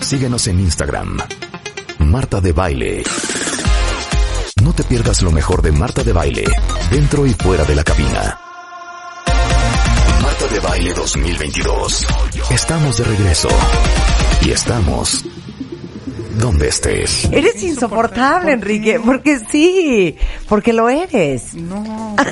Síguenos en Instagram. Marta de Baile. No te pierdas lo mejor de Marta de Baile, dentro y fuera de la cabina. Marta de Baile 2022. Estamos de regreso. Y estamos donde estés. Eres insoportable, Enrique, porque sí, porque lo eres. No.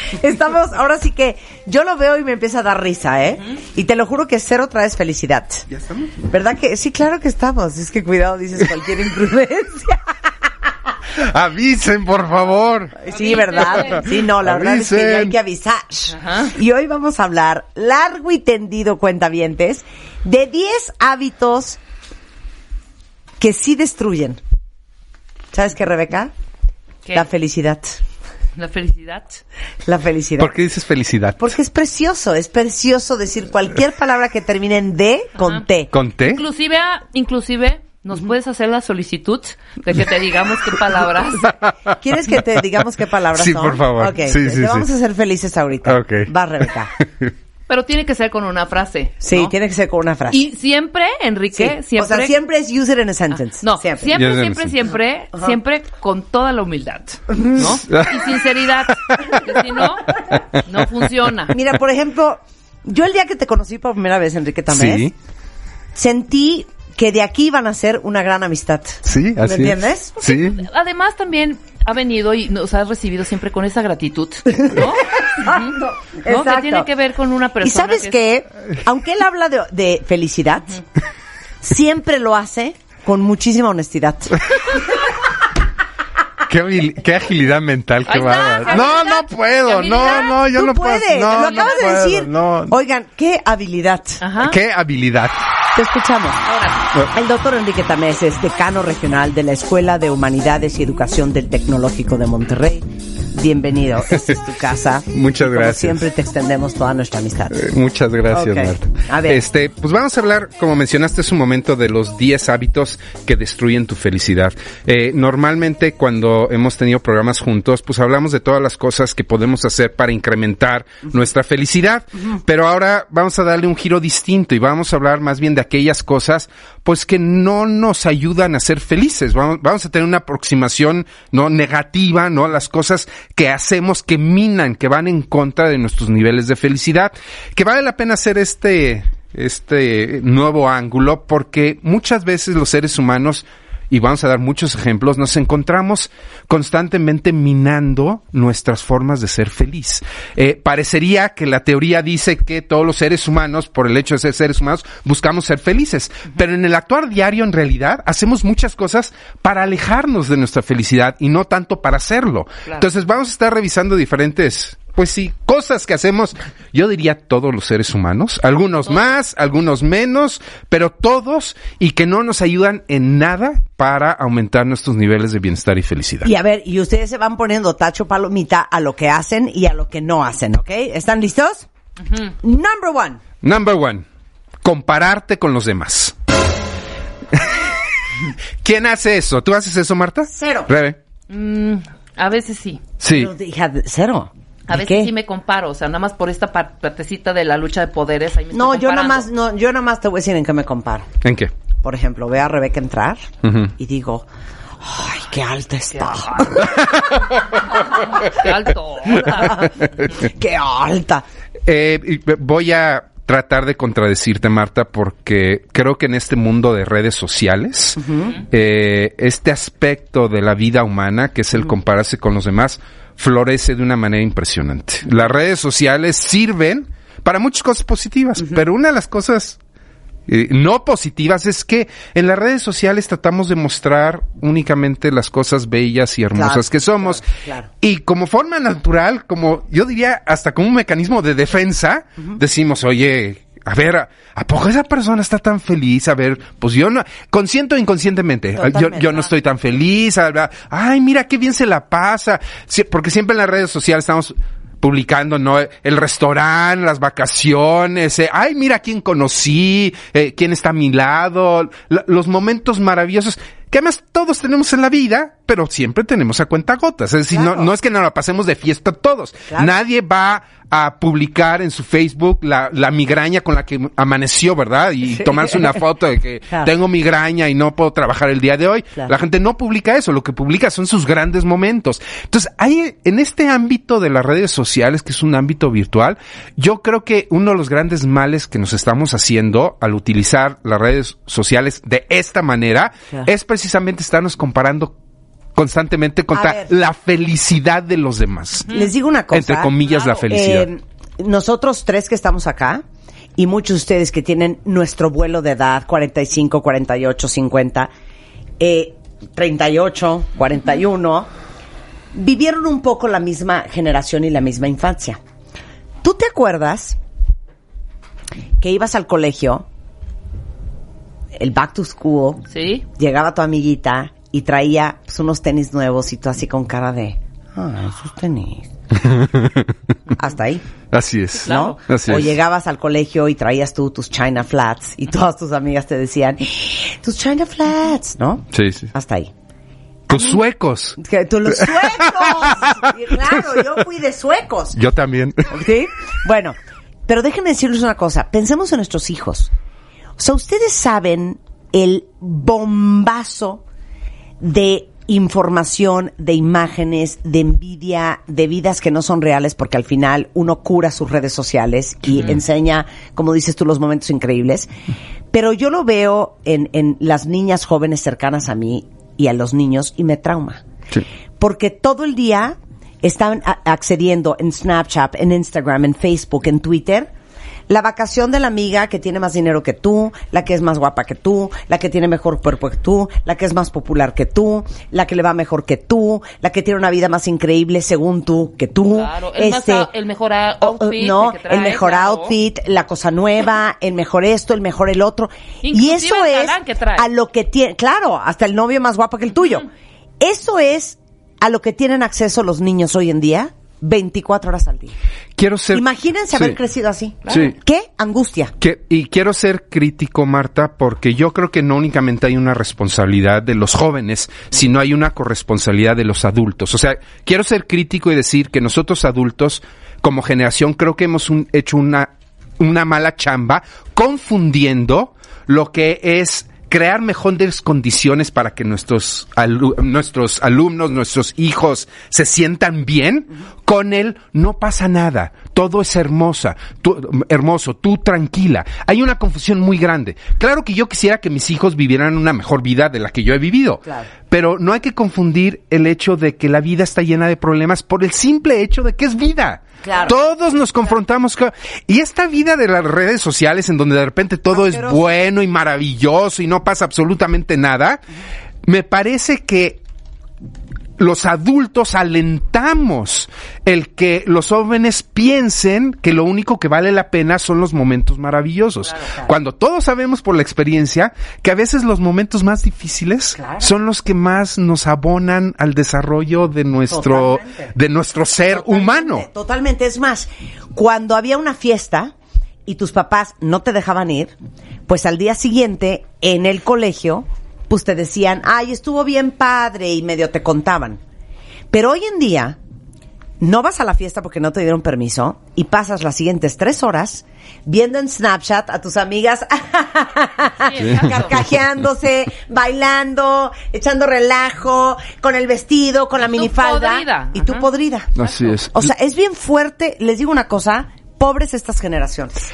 Estamos, ahora sí que yo lo veo y me empieza a dar risa, ¿eh? Y te lo juro que cero traes felicidad. ¿Ya estamos? ¿Verdad que? Sí, claro que estamos. Es que cuidado, dices cualquier imprudencia. Avisen, por favor. Sí, ¿verdad? Sí, no, la verdad es que ya hay que avisar. Y hoy vamos a hablar largo y tendido, cuentavientes, de 10 hábitos que sí destruyen. ¿Sabes qué, Rebeca? ¿Qué? La felicidad. La felicidad. La felicidad. ¿Por qué dices felicidad? Porque es precioso, es precioso decir cualquier palabra que termine en D con Ajá. T. ¿Con té? Inclusive, inclusive, nos puedes hacer la solicitud de que te digamos qué palabras. ¿Quieres que te digamos qué palabras Sí, son? por favor. Ok, Sí, sí, te vamos a hacer felices ahorita. Va, Rebeca. Pero tiene que ser con una frase. Sí, ¿no? tiene que ser con una frase. Y siempre, Enrique, Sí. siempre. O sea, siempre es use it in a sentence. No, siempre. siempre, siempre, siempre, siempre, con toda la humildad, ¿no? Y sinceridad, que si no, no funciona. Mira, por ejemplo, yo el día que te conocí por primera vez, Enrique Sí, sentí que de aquí iban a ser una gran amistad. sí, así. ¿Me entiendes? Sí. Además también ha venido y nos ha recibido siempre con esa gratitud, ¿no? ¿No? Exacto. Que tiene que ver con una persona. Y sabes que es- qué, aunque él habla de, de felicidad, siempre lo hace con muchísima honestidad. Qué, qué agilidad mental, qué bárbaro. No, no puedo. ¿Qué No, no, yo Tú no puedo. puedes, No, lo no acabas de puedo, decir. No. Oigan, qué habilidad. Ajá. Qué habilidad. Te escuchamos. Ahora, El doctor Enrique Tamés es decano regional de la Escuela de Humanidades y Educación del Tecnológico de Monterrey. Bienvenido, esta es tu casa. Muchas como gracias. siempre te extendemos toda nuestra amistad. Eh, Muchas gracias, Ok. Marta. A ver. Este, pues vamos a hablar, como mencionaste hace un momento, de los 10 hábitos que destruyen tu felicidad. Eh, normalmente cuando hemos tenido programas juntos, pues hablamos de todas las cosas que podemos hacer para incrementar nuestra felicidad. Pero ahora vamos a darle un giro distinto y vamos a hablar más bien de aquellas cosas, pues que no nos ayudan a ser felices. Vamos, vamos a tener una aproximación no negativa, no las cosas que hacemos que minan, que van en contra de nuestros niveles de felicidad. Que vale la pena hacer este este nuevo ángulo porque muchas veces los seres humanos y vamos a dar muchos ejemplos, nos encontramos constantemente minando nuestras formas de ser feliz. Eh, parecería que la teoría dice que todos los seres humanos, por el hecho de ser seres humanos, buscamos ser felices, pero en el actuar diario, en realidad, hacemos muchas cosas para alejarnos de nuestra felicidad y no tanto para hacerlo. Entonces vamos a estar revisando diferentes pues sí, cosas que hacemos, yo diría todos los seres humanos, algunos más, algunos menos, pero todos y que no nos ayudan en nada para aumentar nuestros niveles de bienestar y felicidad. Y a ver, y ustedes se van poniendo tacho palomita a lo que hacen y a lo que no hacen, ¿ok? ¿Están listos? Number one. Number one, compararte con los demás. ¿Quién hace eso? ¿Tú haces eso, Marta? Cero. Rebe. mm, a veces sí. Sí. Pero, hija, cero. A ¿De veces qué? sí me comparo, o sea, nada más por esta par- partecita de la lucha de poderes. Ahí me No, estoy yo nada más, no, yo nada más te voy a decir en qué me comparo. ¿En qué? Por ejemplo, veo a Rebeca entrar y digo, ay, qué alta está. Qué alto. qué alta. Eh, voy a tratar de contradecirte, Marta, porque creo que en este mundo de redes sociales, eh, este aspecto de la vida humana, que es el compararse con los demás, florece de una manera impresionante. Las redes sociales sirven para muchas cosas positivas, pero una de las cosas eh, no positivas es que en las redes sociales tratamos de mostrar únicamente las cosas bellas y hermosas Claro, que somos. claro, claro. Y como forma natural, como yo diría hasta como un mecanismo de defensa, decimos, oye, a ver, ¿a, a poco esa persona está tan feliz? A ver, pues yo no, consciente o inconscientemente, yo, Totalmente. yo no estoy tan feliz, a ver, ay, mira qué bien se la pasa, Sí, porque siempre en las redes sociales estamos publicando, ¿no? El restaurante, las vacaciones, eh, ay, mira quién conocí, eh, quién está a mi lado, la- los momentos maravillosos que además todos tenemos en la vida, pero siempre tenemos a cuenta gotas. Es decir, Claro. no, no es que nos la pasemos de fiesta todos. Claro. Nadie va a publicar en su Facebook la, la migraña con la que amaneció, ¿verdad? Y tomarse una foto de que Claro. tengo migraña y no puedo trabajar el día de hoy. La gente no publica eso, lo que publica son sus grandes momentos. Entonces, hay en este ámbito de las redes sociales, que es un ámbito virtual, yo creo que uno de los grandes males que nos estamos haciendo al utilizar las redes sociales de esta manera es precisamente estarnos comparando constantemente contra la felicidad de los demás. Les digo una cosa. Entre comillas, la felicidad. Eh, nosotros tres que estamos acá y muchos de ustedes que tienen nuestro vuelo de edad, 45, 48, 50, eh, 38, 41, vivieron un poco la misma generación y la misma infancia. ¿Tú te acuerdas que ibas al colegio, el back to school, Sí. llegaba tu amiguita y traía pues, unos tenis nuevos y tú así con cara de, ah, esos tenis. Hasta ahí, Así es. ¿no? Así o es. llegabas al colegio y traías tú tus China Flats y todas tus amigas te decían, tus China Flats, ¿no? Sí, sí. Hasta ahí. Tus suecos. Que tú los suecos. Y claro, yo fui de suecos. Yo también. ¿Sí? Bueno, pero déjenme decirles una cosa. Pensemos en nuestros hijos. O sea, ustedes saben el bombazo de información, de imágenes, de envidia, de vidas que no son reales, porque al final uno cura sus redes sociales y enseña, como dices tú, los momentos increíbles. Pero yo lo veo en, en las niñas jóvenes cercanas a mí y a los niños y me trauma Sí. porque todo el día están accediendo en Snapchat, en Instagram, en Facebook, en Twitter, la vacación de la amiga que tiene más dinero que tú, la que es más guapa que tú, la que tiene mejor cuerpo que tú, la que es más popular que tú, la que le va mejor que tú, la que tiene una vida más increíble según tú que tú. Claro, el, más a- el mejor outfit. no, el mejor claro. outfit, la cosa nueva, el mejor esto, el mejor el otro. y eso es a lo que tiene, claro, hasta el novio más guapo que el tuyo. Eso es a lo que tienen acceso los niños hoy en día, 24 horas al día. Quiero ser. Imagínense haber Sí. crecido así. Sí. ¿Qué angustia? Que- y quiero ser crítico, Marta, porque yo creo que no únicamente hay una responsabilidad de los jóvenes, sino hay una corresponsabilidad de los adultos. O sea, quiero ser crítico y decir que nosotros adultos, como generación, creo que hemos un- hecho una, una mala chamba confundiendo lo que es crear mejores condiciones para que nuestros, alu- nuestros alumnos, nuestros hijos se sientan bien, con él no pasa nada, todo es hermosa, tú- hermoso, tú tranquila. Hay una confusión muy grande. Claro que yo quisiera que mis hijos vivieran una mejor vida de la que yo he vivido, Claro. pero no hay que confundir el hecho de que la vida está llena de problemas por el simple hecho de que es vida. Claro. Todos nos confrontamos con... Y esta vida de las redes sociales en donde de repente todo es bueno y maravilloso y no pasa absolutamente nada, me parece que los adultos alentamos el que los jóvenes piensen que lo único que vale la pena son los momentos maravillosos. Cuando todos sabemos por la experiencia que a veces los momentos más difíciles Claro. son los que más nos abonan al desarrollo de nuestro, Totalmente. de nuestro ser Totalmente, humano. Totalmente. Es más, cuando había una fiesta y tus papás no te dejaban ir, pues al día siguiente en el colegio, pues te decían, ay, estuvo bien padre y medio te contaban. Pero hoy en día, no vas a la fiesta porque no te dieron permiso y pasas las siguientes tres horas viendo en Snapchat a tus amigas Sí, carcajeándose, bailando, echando relajo, con el vestido, con la minifalda podrida, y tú ajá. podrida. Así es. O sea, es bien fuerte, les digo una cosa, pobres estas generaciones.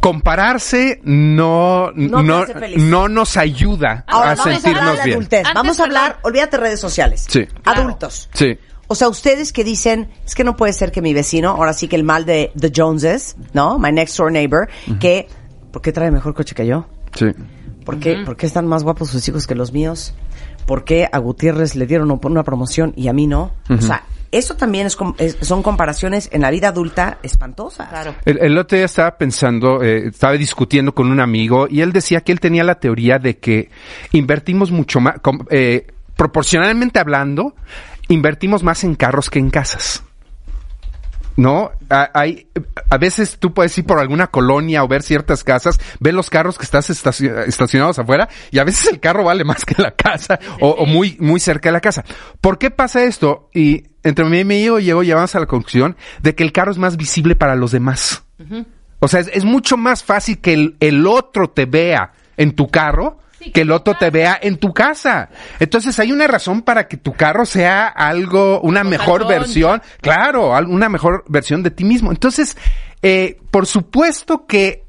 Compararse no No no, nos ayuda Ahora a vamos a hablar sentirnos de bien. adultez. Vamos a hablar, olvídate redes sociales. Sí. Claro. Adultos. Sí. O sea, ustedes que dicen, es que no puede ser que mi vecino, ahora sí que el mal de The Joneses, ¿no? My next door neighbor, que, ¿por qué trae mejor coche que yo? Sí. ¿Por qué, ¿Por qué están más guapos sus hijos que los míos? ¿Por qué a Gutiérrez le dieron una promoción y a mí no? O sea, eso también es, son comparaciones en la vida adulta espantosas. Claro. El, otro día estaba pensando, eh, estaba discutiendo con un amigo y él decía que él tenía la teoría de que invertimos mucho más, eh, proporcionalmente hablando, invertimos más en carros que en casas. ¿No? Hay, a veces tú puedes ir por alguna colonia o ver ciertas casas, ver los carros que estás estacionados afuera y a veces el carro vale más que la casa o, muy, muy cerca de la casa. ¿Por qué pasa esto? Y entre mí y mi hijo llegó, llevamos a la conclusión de que el carro es más visible para los demás. O sea, es, mucho más fácil que el, el otro te vea en tu carro que el otro te vea en tu casa. Entonces hay una razón para que tu carro sea algo, una mejor versión, claro, una mejor versión de ti mismo. Entonces, eh, por supuesto que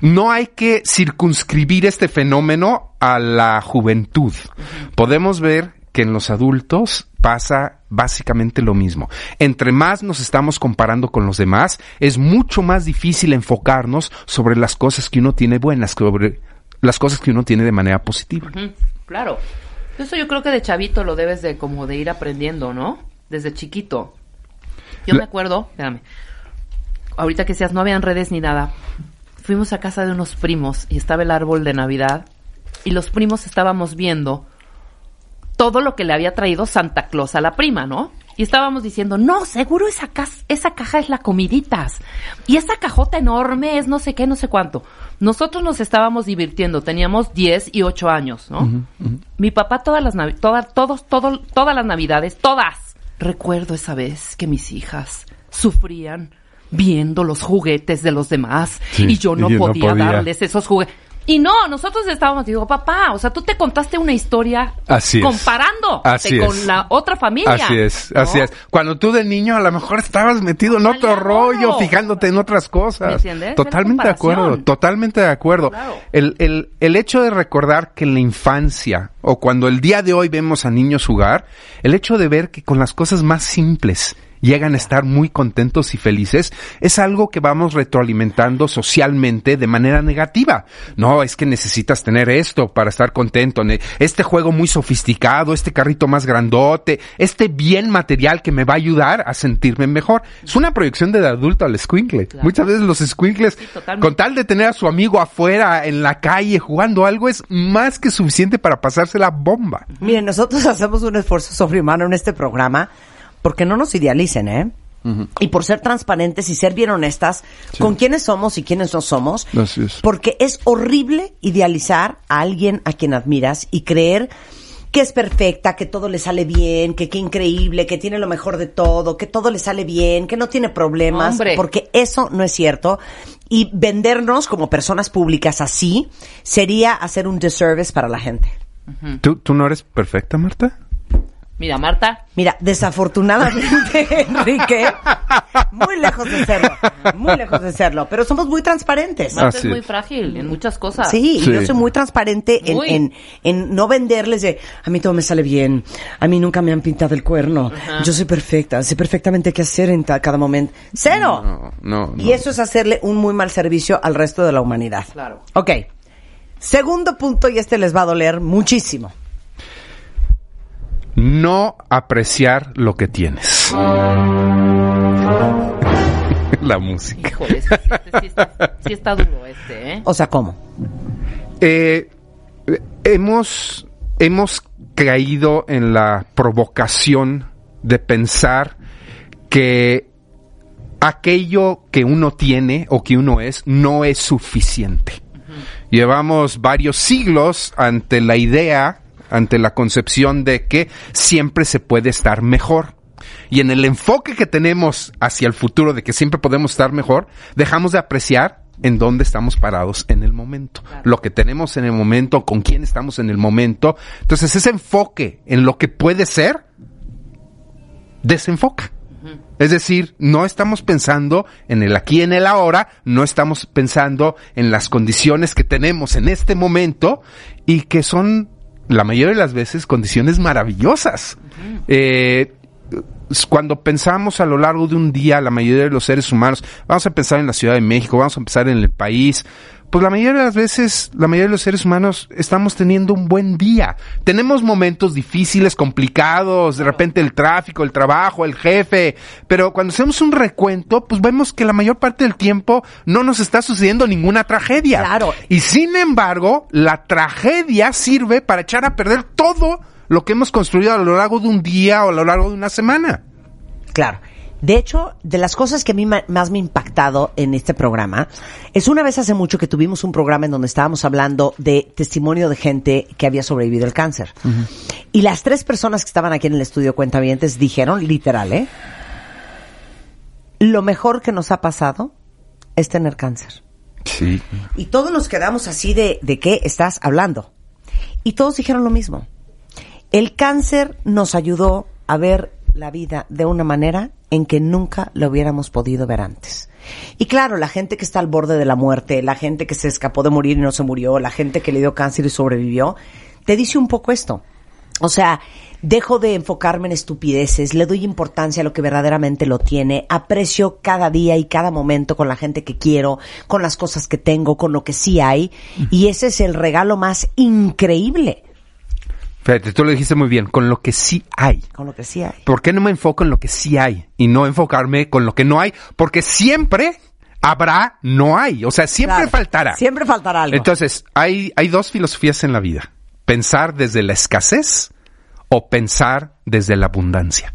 no hay que circunscribir este fenómeno a la juventud. Podemos ver que en los adultos pasa básicamente lo mismo. Entre más nos estamos comparando con los demás, es mucho más difícil enfocarnos sobre las cosas que uno tiene buenas, sobre las cosas que uno tiene de manera positiva. Claro. Eso yo creo que de chavito lo debes de como de ir aprendiendo, ¿no? Desde chiquito. Yo me acuerdo, espérame, ahorita que seas, no habían redes ni nada. Fuimos a casa de unos primos y estaba el árbol de Navidad y los primos estábamos viendo todo lo que le había traído Santa Claus a la prima, ¿no? Y estábamos diciendo, no, seguro esa, esa caja es la comiditas. Y esa cajota enorme es no sé qué, no sé cuánto. Nosotros nos estábamos divirtiendo, teníamos 10 y 8 años, ¿no? Mi papá todas las todas, todos, todo, todas las navidades, todas. Recuerdo esa vez que mis hijas sufrían viendo los juguetes de los demás y yo no, podía, darles esos juguetes. Y no, nosotros estábamos, digo, papá, o sea, tú te contaste una historia así comparando con la otra familia. Así es, así es. Cuando tú de niño a lo mejor estabas metido en otro rollo, fijándote en otras cosas. ¿Me entiendes? Totalmente de acuerdo, totalmente de acuerdo. El, el, el hecho de recordar que en la infancia o cuando el día de hoy vemos a niños jugar, el hecho de ver que con las cosas más simples, llegan a estar muy contentos y felices, es algo que vamos retroalimentando socialmente de manera negativa. No, es que necesitas tener esto para estar contento, este juego muy sofisticado, este carrito más grandote, este bien material que me va a ayudar a sentirme mejor. Es una proyección del adulto al squinkle. Muchas veces los squinkles, con tal de tener a su amigo afuera en la calle jugando algo, es más que suficiente para pasarse la bomba. Miren, nosotros hacemos un esfuerzo sobrehumano en este programa porque no nos idealicen, ¿eh? Y por ser transparentes y ser bien honestas con quiénes somos y quiénes no somos. Porque es horrible idealizar a alguien a quien admiras y creer que es perfecta, que todo le sale bien, que qué increíble, que tiene lo mejor de todo, que todo le sale bien, que no tiene problemas, porque eso no es cierto. Y vendernos como personas públicas así sería hacer un disservice para la gente. ¿Tú, ¿Tú no eres perfecta, Marta? Mira, Marta. Mira, desafortunadamente, Enrique, muy lejos de serlo, muy lejos de serlo, pero somos muy transparentes. Marta es muy frágil en muchas cosas. Sí, yo soy muy transparente en, en, no venderles de, a mí todo me sale bien, a mí nunca me han pintado el cuerno, yo soy perfecta, sé perfectamente qué hacer en cada momento. ¡Cero! No, no, Y eso es hacerle un muy mal servicio al resto de la humanidad. Claro. Ok. Segundo punto, y este les va a doler muchísimo no apreciar lo que tienes. La música. Híjole, sí, está, duro este, ¿eh? O sea, ¿cómo? Eh, hemos, hemos caído en la provocación de pensar que aquello que uno tiene o que uno es no es suficiente. Llevamos varios siglos ante la idea ante la concepción de que siempre se puede estar mejor. Y en el enfoque que tenemos hacia el futuro de que siempre podemos estar mejor, dejamos de apreciar en dónde estamos parados en el momento, lo que tenemos en el momento, con quién estamos en el momento. Entonces ese enfoque en lo que puede ser, desenfoca. Es decir, no estamos pensando en el aquí, en el ahora, no estamos pensando en las condiciones que tenemos en este momento y que son la mayoría de las veces condiciones maravillosas. Eh, cuando pensamos a lo largo de un día, la mayoría de los seres humanos, vamos a pensar en la Ciudad de México, vamos a pensar en el país, pues la mayoría de las veces, la mayoría de los seres humanos estamos teniendo un buen día. Tenemos momentos difíciles, complicados, de repente el tráfico, el trabajo, el jefe, pero cuando hacemos un recuento, pues vemos que la mayor parte del tiempo no nos está sucediendo ninguna tragedia. Claro. Y sin embargo, la tragedia sirve para echar a perder todo lo que hemos construido a lo largo de un día o a lo largo de una semana. Claro. De hecho, de las cosas que a mí más me ha impactado en este programa, es una vez hace mucho que tuvimos un programa en donde estábamos hablando de testimonio de gente que había sobrevivido el cáncer. Y las tres personas que estaban aquí en el estudio Cuentavientes dijeron, literal, ¿eh? Lo mejor que nos ha pasado es tener cáncer. Sí. Y todos nos quedamos así de, ¿de qué estás hablando? Y todos dijeron lo mismo. El cáncer nos ayudó a ver la vida de una manera en que nunca lo hubiéramos podido ver antes. Y claro, la gente que está al borde de la muerte, la gente que se escapó de morir y no se murió, la gente que le dio cáncer y sobrevivió, te dice un poco esto. O sea, dejo de enfocarme en estupideces, le doy importancia a lo que verdaderamente lo tiene, aprecio cada día y cada momento con la gente que quiero, con las cosas que tengo, con lo que sí hay, y ese es el regalo más increíble, Fíjate, tú lo dijiste muy bien, con lo que sí hay. con lo que sí hay. ¿Por qué no me enfoco en lo que sí hay y no enfocarme con lo que no hay? Porque siempre habrá, no hay. O sea, siempre Claro, faltará. Siempre faltará algo. Entonces, hay, hay dos filosofías en la vida. Pensar desde la escasez o pensar desde la abundancia.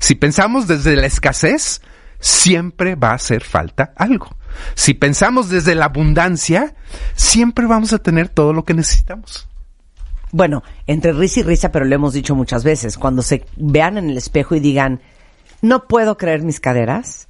Si pensamos desde la escasez, siempre va a hacer falta algo. Si pensamos desde la abundancia, siempre vamos a tener todo lo que necesitamos. Bueno, entre risa y risa, pero lo hemos dicho muchas veces, cuando se vean en el espejo y digan, no puedo creer mis caderas,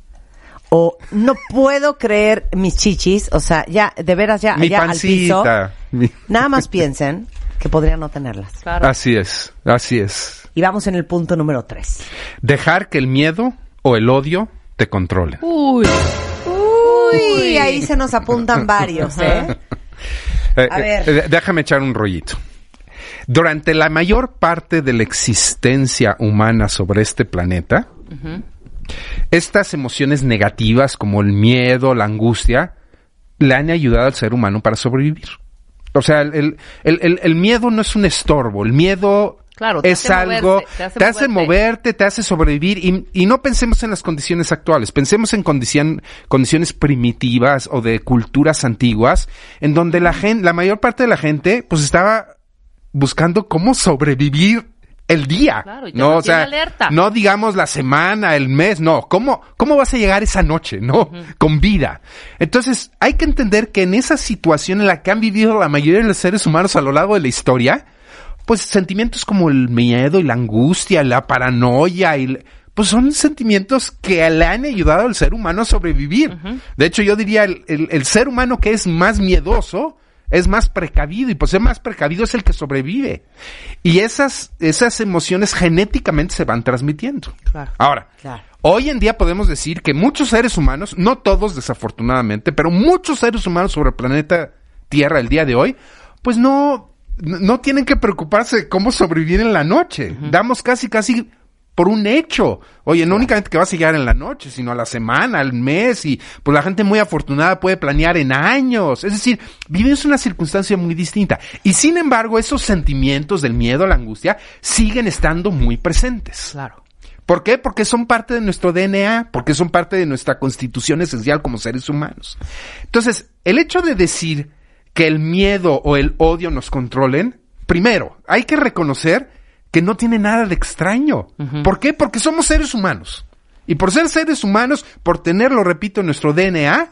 o no puedo creer mis chichis, o sea, ya, de veras, ya, Mi ya al piso. Mi- nada más piensen que podrían no tenerlas. Claro. Así es, así es. Y vamos en el punto número tres. Dejar que el miedo o el odio te controlen. Uy. Uy, ahí se nos apuntan varios, ¿eh? Eh, A eh, ver. eh, déjame echar un rollito. Durante la mayor parte de la existencia humana sobre este planeta, estas emociones negativas como el miedo, la angustia, le han ayudado al ser humano para sobrevivir. O sea, el, el- el- miedo no es un estorbo, el miedo Claro, te es hace algo, moverte, te hace te hace moverte. moverte, te hace sobrevivir y, y no pensemos en las condiciones actuales, pensemos en condicion- condiciones primitivas o de culturas antiguas en donde la gente, la mayor parte de la gente pues estaba buscando cómo sobrevivir el día. Claro, y te no, o sea, alerta. no digamos la semana, el mes, no, ¿cómo, cómo vas a llegar esa noche, no? Con vida. Entonces, hay que entender que en esa situación en la que han vivido la mayoría de los seres humanos a lo largo de la historia, pues sentimientos como el miedo y la angustia, la paranoia y pues son sentimientos que le han ayudado al ser humano a sobrevivir. De hecho, yo diría el, el- el ser humano que es más miedoso es más precavido y pues ser más precavido es el que sobrevive. Y esas, esas emociones genéticamente se van transmitiendo. Claro. Ahora, Claro. hoy en día podemos decir que muchos seres humanos, no todos desafortunadamente, pero muchos seres humanos sobre el planeta Tierra el día de hoy, pues no, no no tienen que preocuparse de cómo sobrevivir en la noche. Damos casi, casi por un hecho. Oye, no únicamente que vas a llegar en la noche, sino a la semana, al mes, y pues la gente muy afortunada puede planear en años. Es decir, vives una circunstancia muy distinta. Y sin embargo, esos sentimientos del miedo, la angustia, siguen estando muy presentes. Claro. ¿Por qué? Porque son parte de nuestro DNA, porque son parte de nuestra constitución esencial como seres humanos. Entonces, el hecho de decir que el miedo o el odio nos controlen, primero, hay que reconocer que no tiene nada de extraño. ¿Por qué? Porque somos seres humanos. Y por ser seres humanos, por tenerlo, repito, en nuestro DNA,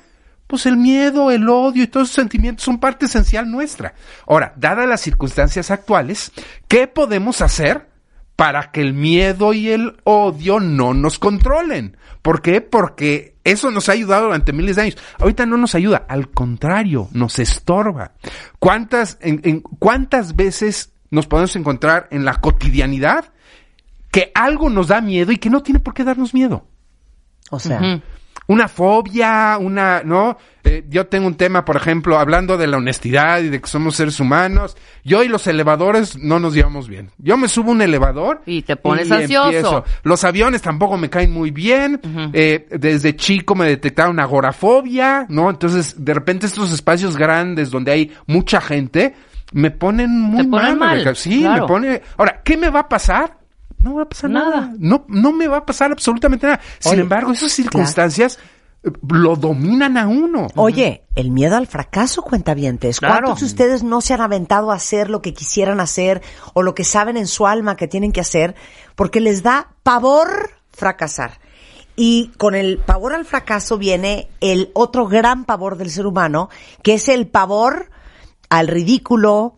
pues el miedo, el odio y todos esos sentimientos son parte esencial nuestra. Ahora, dadas las circunstancias actuales, ¿qué podemos hacer para que el miedo y el odio no nos controlen? ¿Por qué? Porque eso nos ha ayudado durante miles de años. Ahorita no nos ayuda, al contrario, nos estorba. ¿Cuántas, en, en- cuántas veces nos podemos encontrar en la cotidianidad que algo nos da miedo y que no tiene por qué darnos miedo? O sea, una fobia, una, ¿no? Eh, yo tengo un tema, por ejemplo, hablando de la honestidad y de que somos seres humanos. Yo y los elevadores no nos llevamos bien. Yo me subo a un elevador Y te pones ansioso. empiezo. Los aviones tampoco me caen muy bien. Eh, desde chico me detectaron agorafobia, ¿no? Entonces, de repente estos espacios grandes donde hay mucha gente me ponen muy ponen mal. mal. Sí, claro. me pone. Ahora, ¿qué me va a pasar? No va a pasar nada. Nada. No, no me va a pasar absolutamente nada. Sin Oye, embargo, esas circunstancias eh, lo dominan a uno. Oye, el miedo al fracaso, cuentavientes. Claro. ¿Cuántos de ustedes no se han aventado a hacer lo que quisieran hacer o lo que saben en su alma que tienen que hacer porque les da pavor fracasar? Y con el pavor al fracaso viene el otro gran pavor del ser humano, que es el pavor al ridículo,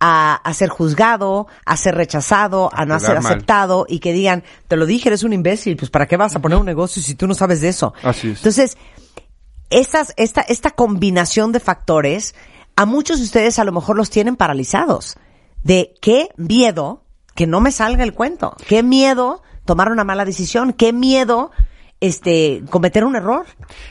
a, a ser juzgado, a ser rechazado, a, A no ser mal. aceptado y que digan, te lo dije, eres un imbécil, pues ¿para qué vas a poner un negocio si tú no sabes de eso? Así es. Entonces, esas, esta, esta combinación de factores, a muchos de ustedes a lo mejor los tienen paralizados. De qué miedo que no me salga el cuento. Qué miedo tomar una mala decisión. Qué miedo este cometer un error.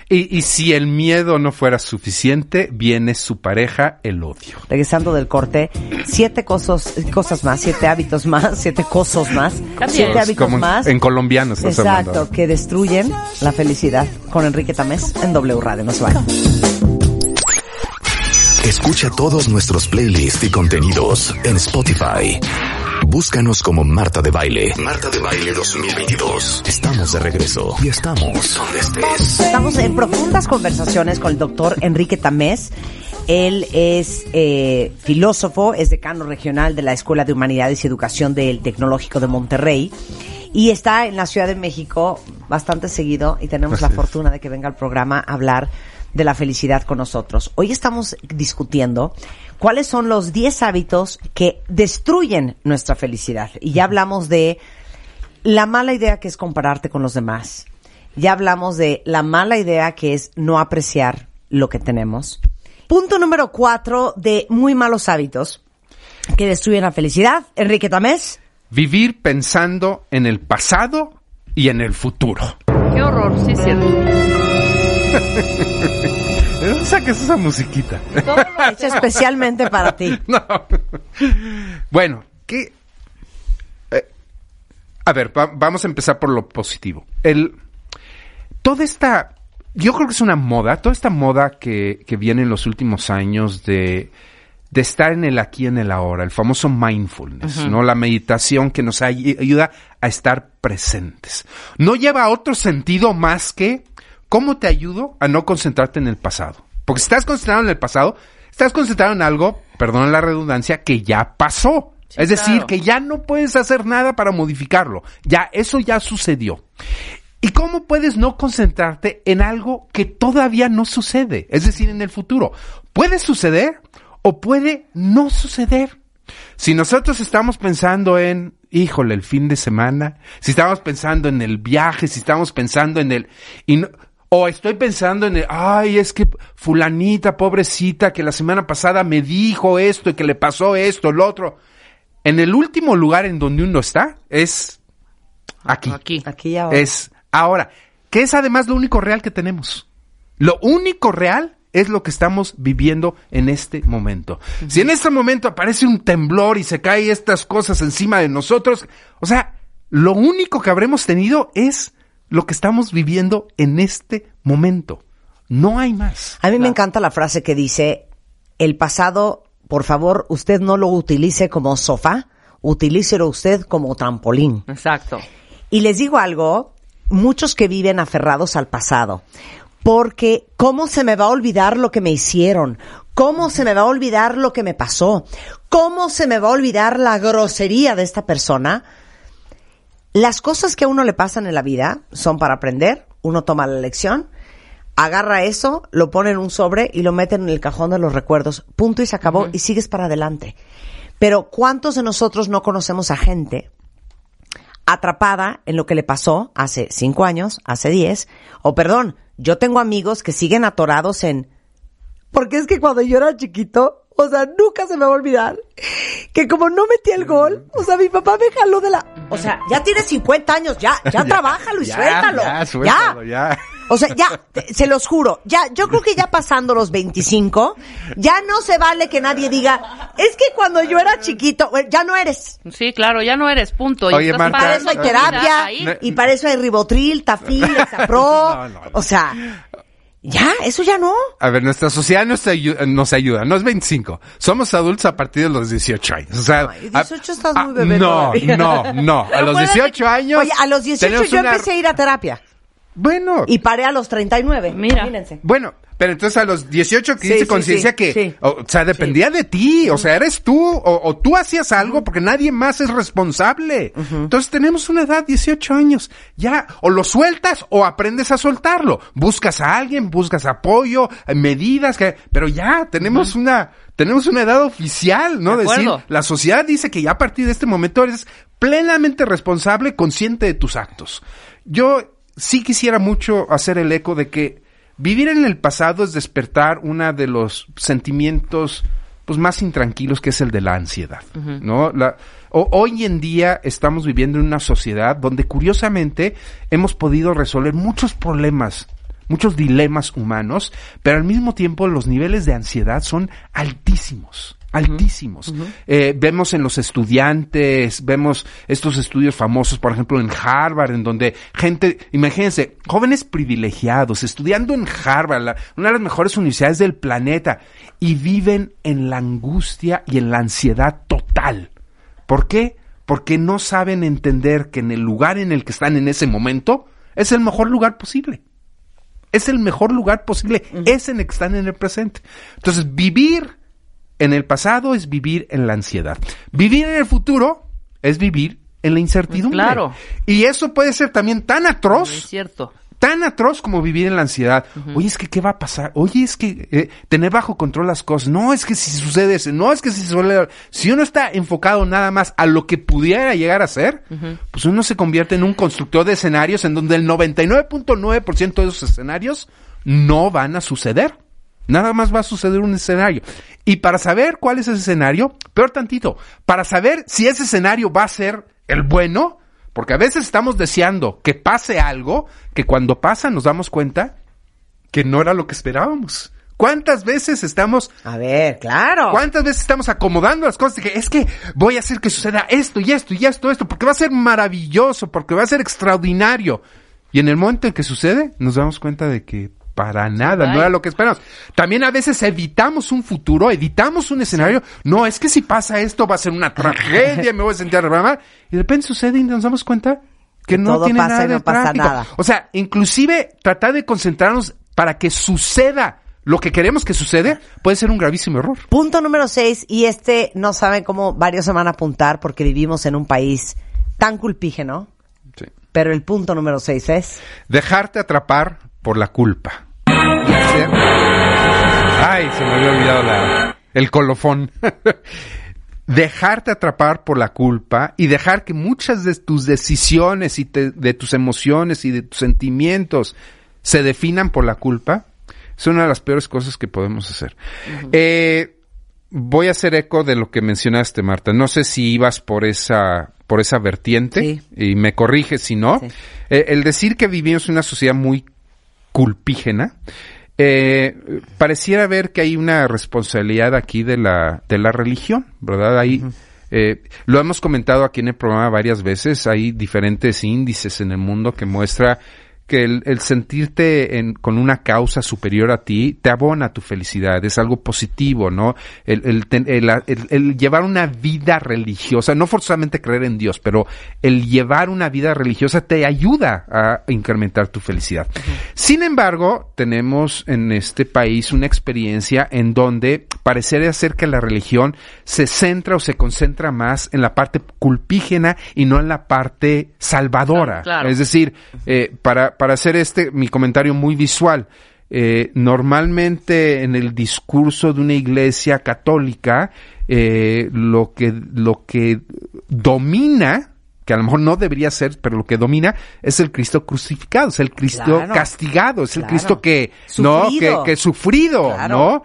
Y, y si el miedo no fuera suficiente, viene su pareja, el odio. Regresando del corte, siete cosas, cosas más, siete hábitos más, siete cosas más, siete hábitos como en- más. En colombiano estás Exacto, hablando. que destruyen la felicidad. Con Enrique Tamés en W Radio. No se vayan. Escucha todos nuestros playlists y contenidos en Spotify. Búscanos como Marta de Baile. Marta de Baile 2022. Estamos de regreso y estamos donde estés. Estamos en profundas conversaciones con el doctor Enrique Tamés. Él es eh, filósofo, es decano regional de la Escuela de Humanidades y Educación del Tecnológico de Monterrey y está en la Ciudad de México bastante seguido y tenemos la es. fortuna de que venga al programa a hablar de la felicidad con nosotros. Hoy estamos discutiendo cuáles son los 10 hábitos que destruyen nuestra felicidad. Y ya hablamos de la mala idea que es compararte con los demás. Ya hablamos de la mala idea que es no apreciar lo que tenemos. Punto número cuatro de muy malos hábitos que destruyen la felicidad. Enrique Tamés. Vivir pensando en el pasado y en el futuro. Qué horror, sí es cierto. ¿De dónde sacas esa musiquita? Todo lo Hecho especialmente para ti. No. Bueno, ¿qué? Eh, a ver, va- vamos a empezar por lo positivo. El, toda esta, yo creo que es una moda, toda esta moda que, que viene en los últimos años de, de estar en el aquí, en el ahora, el famoso mindfulness, ¿no? La meditación que nos ay- ayuda a estar presentes. No lleva a otro sentido más que cómo te ayudo a no concentrarte en el pasado. Porque si estás concentrado en el pasado, estás concentrado en algo, perdón la redundancia, que ya pasó. Sí, es decir, claro. que ya no puedes hacer nada para modificarlo. Ya, eso ya sucedió. ¿Y cómo puedes no concentrarte en algo que todavía no sucede? Es decir, en el futuro. Puede suceder o puede no suceder. Si nosotros estamos pensando en, híjole, el fin de semana, si estamos pensando en el viaje, si estamos pensando en el... y no- o estoy pensando en el, ay, es que fulanita, pobrecita, que la semana pasada me dijo esto y que le pasó esto, lo otro. En el último lugar en donde uno está es aquí. Aquí. Aquí y ahora. Es ahora, que es además lo único real que tenemos. Lo único real es lo que estamos viviendo en este momento. Si en este momento aparece un temblor y se caen estas cosas encima de nosotros, o sea, lo único que habremos tenido es lo que estamos viviendo en este momento. No hay más. A mí me encanta la frase que dice, el pasado, por favor, usted no lo utilice como sofá, utilícelo usted como trampolín. Exacto. Y les digo algo, muchos que viven aferrados al pasado, porque ¿cómo se me va a olvidar lo que me hicieron? ¿Cómo se me va a olvidar lo que me pasó? ¿Cómo se me va a olvidar la grosería de esta persona? Las cosas que a uno le pasan en la vida son para aprender, uno toma la lección, agarra eso, lo pone en un sobre y lo mete en el cajón de los recuerdos, punto y se acabó y sigues para adelante. Pero ¿cuántos de nosotros no conocemos a gente atrapada en lo que le pasó hace cinco años, hace diez, o perdón, yo tengo amigos que siguen atorados en, porque es que cuando yo era chiquito, o sea, nunca se me va a olvidar que como no metí el gol, o sea, mi papá me jaló de la, o sea, ya tienes 50 años, ya, ya, trabájalo y Ya, suéltalo, ya, suéltalo, ya. O sea, ya, te- se los juro, ya, yo creo que ya pasando los 25, ya no se vale que nadie diga, es que cuando yo era chiquito, bueno, ya no eres. Sí, claro, ya no eres, punto. Y Oye, estás Marta, Para eso hay terapia. No. y para eso hay ribotril, tafil, exapro. No, no, no. O sea, ya, eso ya no. A ver, nuestra sociedad nos ayuda, nos ayuda. No es 25. Somos adultos a partir de los 18 años. O sea, Ay, 18 estás a- muy bebé No, todavía. no, no. A los acuérdate- 18 años. Oye, a los 18 tenemos yo una- empecé a ir a terapia. Bueno, Y paré a los 39. Mira. Imagínense. bueno, pero entonces a los 18 que Sí, hiciste sí, conciencia sí, que, o, sea, dependía de ti, o sea, eres tú, o, o tú hacías algo porque nadie más es responsable. Entonces tenemos una edad, 18 años, ya, o lo sueltas o aprendes a soltarlo. Buscas a alguien, buscas apoyo, eh, medidas, que, pero ya, tenemos una, tenemos una edad oficial, ¿no? De Decir, la sociedad dice que ya a partir de este momento eres plenamente responsable, consciente de tus actos. Yo sí quisiera mucho hacer el eco de que vivir en el pasado es despertar uno de los sentimientos pues más intranquilos que es el de la ansiedad, ¿no? La, o- hoy en día estamos viviendo en una sociedad donde curiosamente hemos podido resolver muchos problemas, muchos dilemas humanos, pero al mismo tiempo los niveles de ansiedad son altísimos altísimos. Eh, vemos en los estudiantes, vemos estos estudios famosos, por ejemplo, en Harvard, en donde gente, imagínense, jóvenes privilegiados, estudiando en Harvard, la- una de las mejores universidades del planeta, y viven en la angustia y en la ansiedad total. ¿Por qué? Porque no saben entender que en el lugar en el que están en ese momento es el mejor lugar posible. Es el mejor lugar posible, es en el que están en el presente. Entonces, vivir en el pasado es vivir en la ansiedad. Vivir en el futuro es vivir en la incertidumbre. Claro. Y eso puede ser también tan Es atroz, cierto. tan atroz como vivir en la ansiedad. Oye, es que ¿qué va a pasar? Oye, es que eh, tener bajo control las cosas. No, es que si sucede eso. No, es que si suele... Si uno está enfocado nada más a lo que pudiera llegar a ser, pues uno se convierte en un constructor de escenarios en donde el 99.9% de esos escenarios no van a suceder. Nada más va a suceder un escenario. Y para saber cuál es ese escenario, peor tantito, para saber si ese escenario va a ser el bueno, porque a veces estamos deseando que pase algo que cuando pasa nos damos cuenta que no era lo que esperábamos. ¿Cuántas veces estamos A ver, claro. ¿Cuántas veces estamos acomodando las cosas? De que es que voy a hacer que suceda esto y esto y esto, esto, porque va a ser maravilloso, porque va a ser extraordinario. Y en el momento en que sucede, nos damos cuenta de que para nada, no era lo que esperamos. También a veces evitamos un futuro, evitamos un escenario. No, es que si pasa esto va a ser una tragedia, me voy a sentir arreglada. Y de repente sucede y nos damos cuenta que Que no tiene pasa nada y de no pasa nada. O sea, inclusive tratar de concentrarnos para que suceda lo que queremos que sucede puede ser un gravísimo error. Punto número 6, y este no saben cómo varios se van a apuntar porque vivimos en un país tan culpígeno, Sí. pero el punto número 6 es... Dejarte atrapar por la culpa. Ay, se me había olvidado la, el colofón. Dejarte atrapar por la culpa y dejar que muchas de tus decisiones y te- de tus emociones y de tus sentimientos se definan por la culpa es una de las peores cosas que podemos hacer. Eh, voy a hacer eco de lo que mencionaste, Marta. No sé si ibas por esa, por esa vertiente Sí. y me corriges si no. Sí. Eh, el decir que vivimos en una sociedad muy culpígena, eh, pareciera ver que hay una responsabilidad aquí de la, de la religión, ¿verdad? Hay, eh, lo hemos comentado aquí en el programa varias veces, hay diferentes índices en el mundo que muestra que el, el sentirte en- con una causa superior a ti te abona tu felicidad, es algo positivo, ¿no? El, el el- llevar una vida religiosa, no forzosamente creer en Dios, pero el llevar una vida religiosa te ayuda a incrementar tu felicidad. Sin embargo, tenemos en este país una experiencia en donde parecería ser que la religión se centra o se concentra más en la parte culpígena y no en la parte salvadora. Claro, claro. Es decir, eh, para, para hacer este, mi comentario muy visual, eh, normalmente en el discurso de una iglesia católica, eh, lo que, lo que domina, que a lo mejor no debería ser, pero lo que domina es el Cristo crucificado, es el Cristo Claro. castigado, es el. Cristo que, no, que, Sufrido. que sufrido, Claro. ¿no?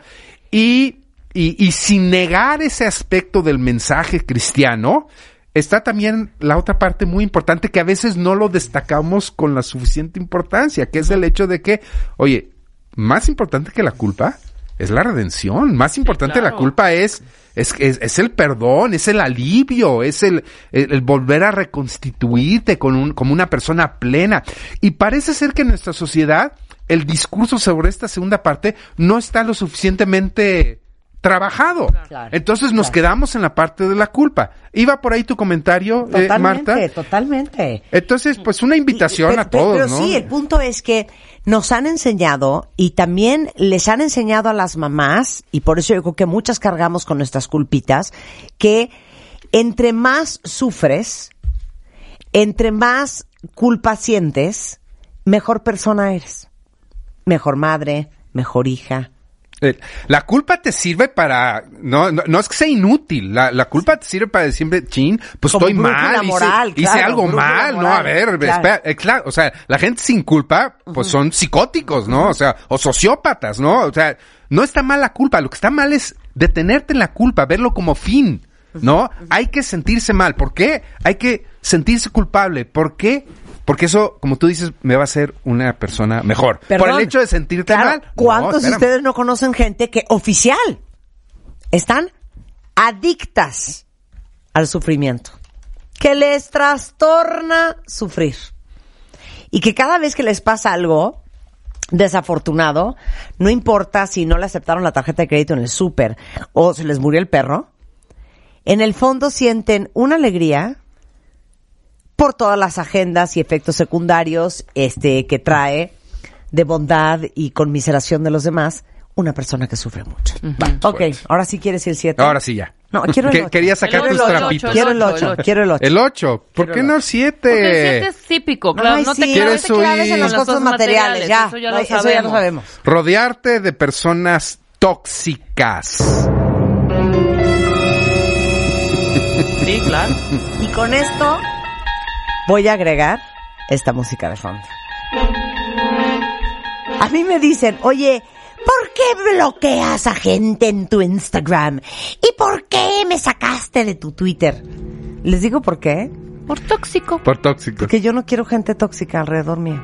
Y, y, y sin negar ese aspecto del mensaje cristiano, está también la otra parte muy importante que a veces no lo destacamos con la suficiente importancia, que es el hecho de que, oye, más importante que la culpa es la redención, más importante la claro. culpa es, es, es, es el perdón, es el alivio, es el, el, el volver a reconstituirte con un, como una persona plena. Y parece ser que en nuestra sociedad el discurso sobre esta segunda parte no está lo suficientemente trabajado. Claro. Entonces nos Claro. quedamos en la parte de la culpa. Iba por ahí tu comentario, eh, Totalmente, Marta. totalmente. Entonces, pues una invitación Pero- a todos, pero, ¿no? sí, el punto es que nos han enseñado y también les han enseñado a las mamás, y por eso yo creo que muchas cargamos con nuestras culpitas, que entre más sufres, entre más culpa sientes, mejor persona eres. Mejor madre, mejor hija. Eh, La culpa te sirve para, no, no, no es que sea inútil, la, la culpa te sirve para decirme, chin, pues Como estoy mal, hice- moral, hice, claro, algo mal, no, a ver, claro. espera, eh, claro, o sea, la gente sin culpa, pues son psicóticos, ¿no? O sea, o sociópatas, ¿no? O sea, no está mal la culpa, lo que está mal es detenerte en la culpa, verlo como fin, ¿no? Hay que sentirse mal, ¿por qué? Hay que sentirse culpable, ¿por qué? Porque eso, como tú dices, me va a hacer una persona mejor. Por Perdón. el hecho de sentirte Claro, mal. ¿Cuántos de ustedes no conocen gente que oficial están adictas al sufrimiento? Que les trastorna sufrir. Y que cada vez que les pasa algo desafortunado, no importa si no le aceptaron la tarjeta de crédito en el súper o se les murió el perro, en el fondo sienten una alegría por todas las agendas y efectos secundarios este que trae de bondad y conmiseración de los demás una persona que sufre mucho. Ok, ahora sí quieres ir el 7. Ahora sí ya. No, quiero el Que- ocho. Quería sacar El tus ocho, el trapitos. ocho, Quiero el ocho, 8, el ocho. quiero el 8. El 8. ¿Por Quiero qué no el ocho. 7? Porque el siete es típico, claro. Ay, no te sí, claves, te claves en las huir. cosas materiales, ya. Eso ya, No, lo eso ya lo sabemos. Rodearte de personas tóxicas. Sí, claro. Y con esto voy a agregar esta música de fondo. A mí me dicen, oye, ¿por qué bloqueas a gente en tu Instagram? ¿Y por qué me sacaste de tu Twitter? Les digo por qué. Por tóxico. Por tóxicos. Porque yo no quiero gente tóxica alrededor mío.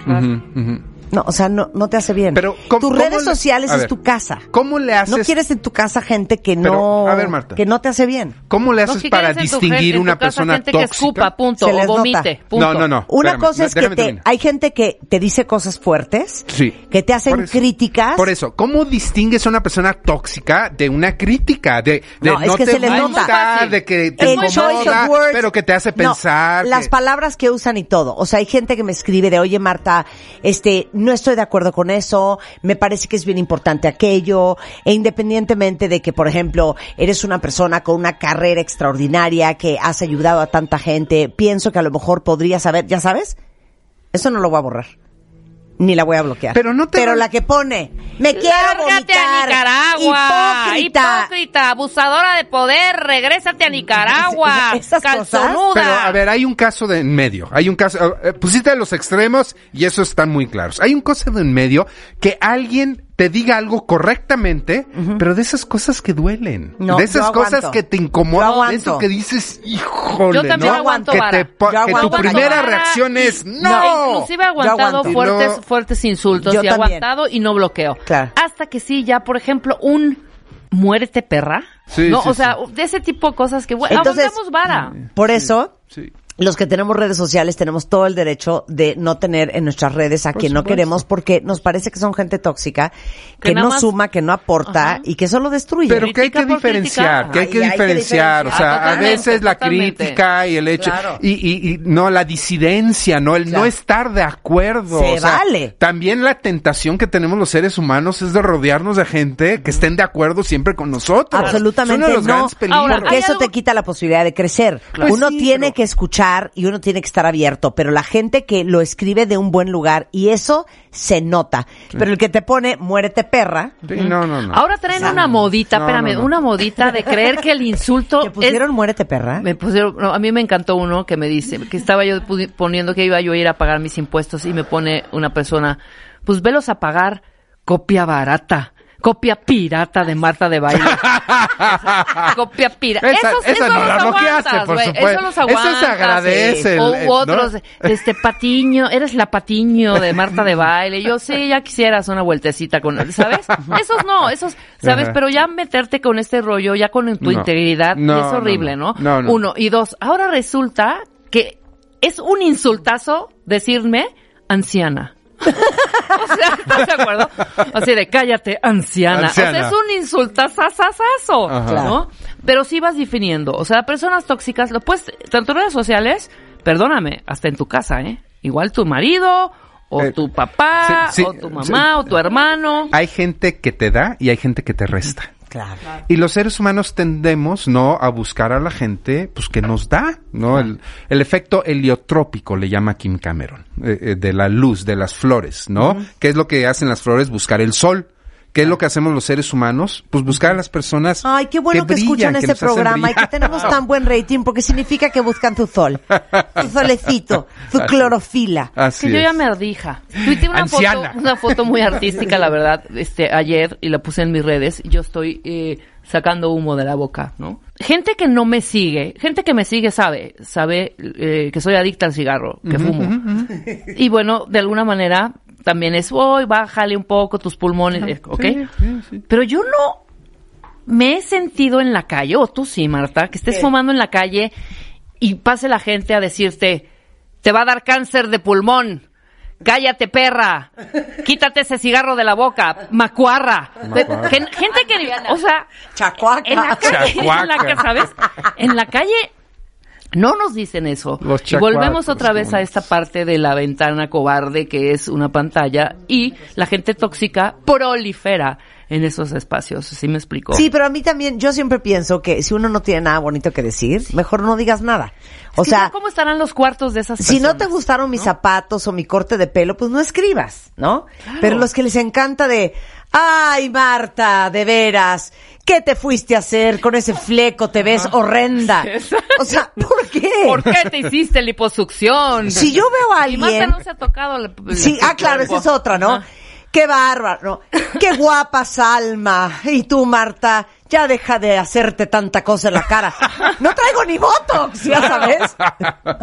No, o sea, no, no te hace bien. Pero, ¿cómo- Tus cómo redes le- sociales es tu casa. ¿Cómo le haces? No quieres en tu casa gente que Pero, no, a ver, Marta. que no te hace bien. ¿Cómo le No, haces si para quieres en tu distinguir gente- en una casa persona gente tóxica? que escupa, punto, Se o vomite, punto. No, no, no. Una espérame, cosa es que te, terminar. hay gente que te dice cosas fuertes, Sí. que te hacen Por eso. críticas. Por eso, ¿cómo distingues a una persona tóxica de una crítica? De, de No, es que te se les gusta, de que te El choice incomoda, of words. pero que te hace No, pensar. las palabras que usan y todo. O sea, hay gente que me escribe de, oye Marta, este, no estoy de acuerdo con eso, me parece que es bien importante aquello, e independientemente de que, por ejemplo, eres una persona con una carrera extraordinaria, que has ayudado a tanta gente, pienso que a lo mejor podrías saber, ¿ya sabes? Eso no lo voy a borrar. Ni la voy a bloquear. Pero no te Pero va- la que pone, me quiero Lárgate a vomitar. Nicaragua. Hipócrita. Hipócrita. Abusadora de poder. Regrésate a Nicaragua. Esas cosas. Pero, a ver, hay un caso de en medio. Hay un caso, eh, pusiste los extremos y eso están muy claros. Hay un caso de en medio que alguien te diga algo correctamente, pero de esas cosas que duelen. No, de esas cosas que te incomodan. De eso que dices, híjole, Yo también ¿no? aguanto que, te Yo que tu primera vara reacción es, ¡no! inclusive he aguantado fuertes, fuertes insultos Yo y he también. aguantado y no bloqueo. Claro. Hasta que sí, ya, por ejemplo, un muérete perra. Sí, no, sí, o sea, de ese tipo de cosas que bueno, Entonces, aguantamos vara. Por eso, Sí. Los que tenemos redes sociales tenemos todo el derecho de no tener en nuestras redes a Por quien no queremos porque nos parece que son gente tóxica, que, no más- suma, que no aporta Ajá. y que solo destruye. Pero que hay que diferenciar, que hay que Ay, hay que diferenciar, o sea, a veces la totalmente. crítica y el hecho, Claro. y, y, y no, la disidencia, no, el Claro. no estar de acuerdo. Se o sea, vale. También la tentación que tenemos los seres humanos es de rodearnos de gente que estén de acuerdo siempre con nosotros. Absolutamente Es uno de los no, grandes peligros. Ahora, porque eso algo- te quita la posibilidad de crecer. Pues uno sí, tiene pero- que escuchar y uno tiene que estar abierto, pero la gente que lo escribe de un buen lugar y eso se nota. Pero el que te pone muérete perra, Sí, no, no, no. Ahora traen una modita, No, espérame, no, no. una modita de creer que el insulto te pusieron es... muérete perra. Me pusieron, no, a mí me encantó uno que me dice, que estaba yo poniendo que iba yo a ir a pagar mis impuestos y me pone una persona, pues velos a pagar copia barata. Copia pirata de Marta de Baile. copia pirata. Esa- esos, esa esos no los aguantas, por güey. supuesto. Eso los Eso se agradece, O otros, ¿no? este Patiño, eres la Patiño de Marta de Baile. Yo sé, ya quisieras una vueltecita con, ¿sabes? Esos no, esos, ¿sabes? Pero ya meterte con este rollo, ya con tu No. integridad, No, es horrible, no. ¿no? No, no. Uno. Y dos, ahora resulta que es un insultazo decirme anciana. o sea, ¿estás de acuerdo? Así de cállate, anciana. Anciana. O sea, es un insultazazazazo. ¿no? Pero sí vas definiendo. O sea, personas tóxicas, lo puedes, tanto en redes sociales, perdóname, hasta en tu casa, ¿eh? Igual tu marido, o Eh, tu papá, sí, sí, o tu mamá, o tu hermano. Hay gente que te da y hay gente que te resta. Claro. Y los seres humanos tendemos, ¿no? A buscar a la gente, pues, que nos da, ¿no? El, el efecto heliotrópico le llama Kim Cameron, eh, eh, de la luz, de las flores, ¿no? ¿Qué es lo que hacen las flores? Buscar el sol. ¿Qué es lo que hacemos los seres humanos? Pues buscar a las personas Ay, qué bueno que, brillan, escuchan que este programa. Y que tenemos tan buen rating porque significa que buscan tu sol, tu solecito, tu Así- clorofila. Así que yo ya me ardija. Tuiteé una foto, una foto muy artística, la verdad, este, ayer, y la puse en mis redes, y yo estoy eh, sacando humo de la boca, ¿no? Gente que no me sigue, gente que me sigue sabe, sabe eh, que soy adicta al cigarro, que fumo. Y bueno, de alguna manera, también es, hoy bájale un poco tus pulmones, ¿ok? Pero yo no me he sentido en la calle, o tú sí, Marta, que estés fumando en la calle y pase la gente a decirte, te va a dar cáncer de pulmón. Cállate, perra. Quítate ese cigarro de la boca. Macuarra. Gen- gente que, o sea, Chacuaca. en la calle, en la Chacuaca. calle, ¿sabes? En la calle no nos dicen eso. Los y volvemos otra vez ¿cómo a esta parte de la ventana cobarde que es una pantalla y la gente tóxica prolifera en esos espacios. ¿Sí me explico? Sí, pero a mí también, yo siempre pienso que si uno no tiene nada bonito que decir, mejor no digas nada. O Es sea, ¿cómo estarán los cuartos de esas si no te personas? gustaron mis zapatos o mi corte de pelo, pues no escribas, ¿no? Pero los que les encanta de, ay, Marta, de veras, ¿qué te fuiste a hacer con ese fleco? Te ves horrenda. O sea, ¿por qué? ¿Por qué te hiciste liposucción? Si yo veo a Y Marta alguien... no se ha tocado. la- Sí, ah, claro, esa es otra, ¿no? Qué bárbaro, qué guapa Salma. Y tú, Marta, ya deja de hacerte tanta cosa en la cara. No traigo ni botox, ya sabes.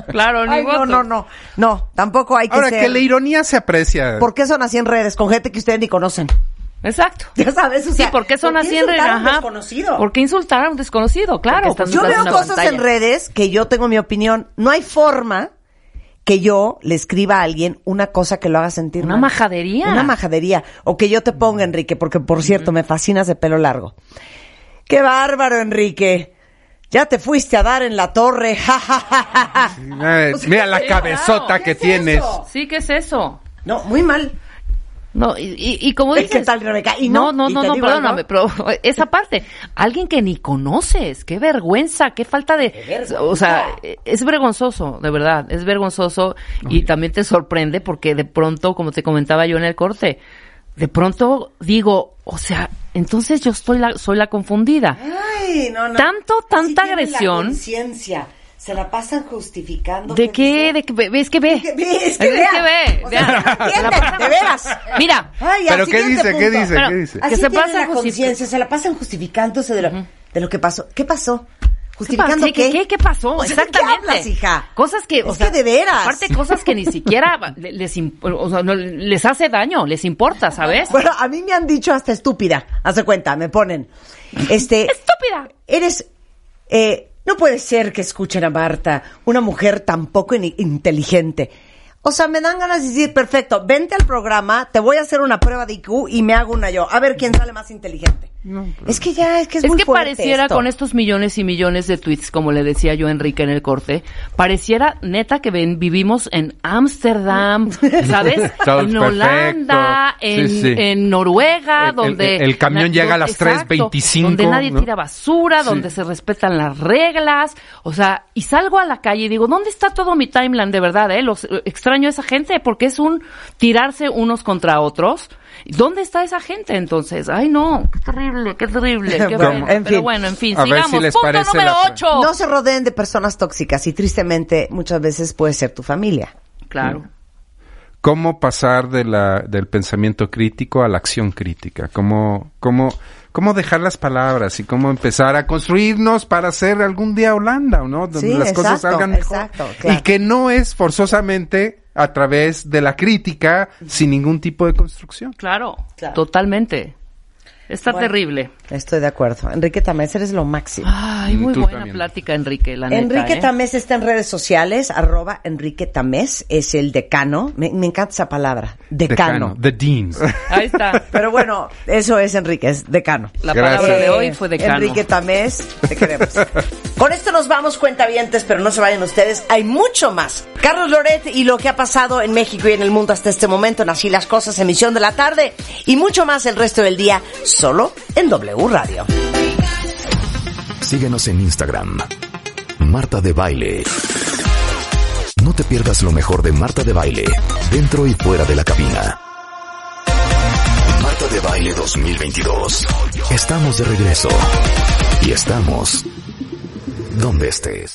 Claro, ni Ay, no, no, no. No, tampoco hay que Ahora, ser. que la ironía se aprecia. ¿Por qué son así en redes con gente que ustedes ni conocen? Exacto. Ya sabes, o Sí, sea, ¿por qué son así en redes? desconocido? ¿Por qué insultar a un desconocido? Claro. Estás yo veo cosas pantalla. en redes que yo tengo mi opinión. No hay forma que yo le escriba a alguien una cosa que lo haga sentir Una mal. majadería. Una majadería. O que yo te ponga, Enrique, porque por cierto, me fascinas de pelo largo. ¡Qué bárbaro, Enrique! Ya te fuiste a dar en la torre. ja, ja, ja, ja, ja. Mira la sí, cabezota claro. que ¿Qué es tienes. eso? Sí, ¿qué es eso? No, muy mal. No, y, y, y como ¿Qué dices... tal, Rebeca? Y no, no, no, y no, no, perdóname, algo. pero esa parte, alguien que ni conoces, qué vergüenza, qué falta de... O sea, es vergonzoso, de verdad, es vergonzoso y también te sorprende porque de pronto, como te comentaba yo en el corte, de pronto digo, o sea, entonces yo estoy la, soy la confundida. Ay, no, no. Tanto, tanta agresión. La conciencia. Se la pasan justificando. ¿De qué? ¿De qué? ve- ¿Ves que ve? Es que ve, es que Es ve, O sea, de veras. Mira, Ay, ¿Pero qué dice? ¿Qué dice? Pero- ¿Qué dice? Así Que se pasa conciencia, se la pasan justificándose de lo, de lo que pasó. ¿Qué pasó? ¿Justificando ¿Qué, qué? qué, qué pasó? O sea, ¿de qué Exactamente. hablas, hija? Cosas que, o Es sea, que de veras. Aparte, cosas que ni siquiera le- les, imp- o sea, no, les hace daño, les importa, ¿sabes? Bueno, a mí me han dicho hasta estúpida. Hace cuenta, me ponen. Este. Estúpida. Eres. Eh, no puede ser que escuchen a Marta, una mujer tan poco in- inteligente. O sea, me dan ganas de decir, perfecto, vente al programa, te voy a hacer una prueba de IQ y me hago una yo. A ver quién sale más inteligente. Es que ya, es que es, Es muy que fuerte pareciera esto. con estos millones y millones de tweets, como le decía yo a Enrique en el corte, pareciera neta que ven, vivimos en Ámsterdam, ¿sabes? En. Holanda, en, sí. en Noruega, El- donde... el camión na- llega a las 3:25, Donde nadie ¿no? tira basura, Sí. donde se respetan las reglas, o sea, y salgo a la calle y digo, ¿dónde está todo mi timeline de verdad, eh? Los, eh, extraño a esa gente porque es un tirarse unos contra otros. ¿Dónde está esa gente entonces? Ay, no, qué terrible, qué terrible, qué Bueno, en Pero fin. bueno, en fin, A ver sigamos. si les Punto parece número la fra- 8. No se rodeen de personas tóxicas y tristemente muchas veces puede ser tu familia. Claro. cómo pasar de la, del pensamiento crítico a la acción crítica, cómo, cómo, cómo dejar las palabras y cómo empezar a construirnos para ser algún día Holanda, ¿no? Donde Sí, las cosas exacto, salgan mejor. exacto, claro. Y que no es forzosamente a través de la crítica sin ningún tipo de construcción. Claro, Claro. totalmente. Está Bueno. terrible. Estoy de acuerdo. Enrique Tamés, eres lo máximo. Ay, muy tú buena también. plática, Enrique, la neta. Enrique ¿eh? Tamés está en redes sociales, arroba Enrique Tamés, es el decano. Me, me encanta esa palabra, decano. The Dean. Ahí está. Pero bueno, eso es Enrique, es decano. La Gracias. palabra de hoy fue decano. Enrique Tamés, te queremos. Con esto nos vamos, cuentavientes, pero no se vayan ustedes, hay mucho más. Carlos Loret y lo que ha pasado en México y en el mundo hasta este momento en Así las Cosas, emisión de la tarde, y mucho más el resto del día, solo en W Radio. Síguenos en Instagram. Marta de Baile. No te pierdas lo mejor de Marta de Baile, dentro y fuera de la cabina. Marta de Baile 2022. Estamos de regreso. Y estamos donde estés.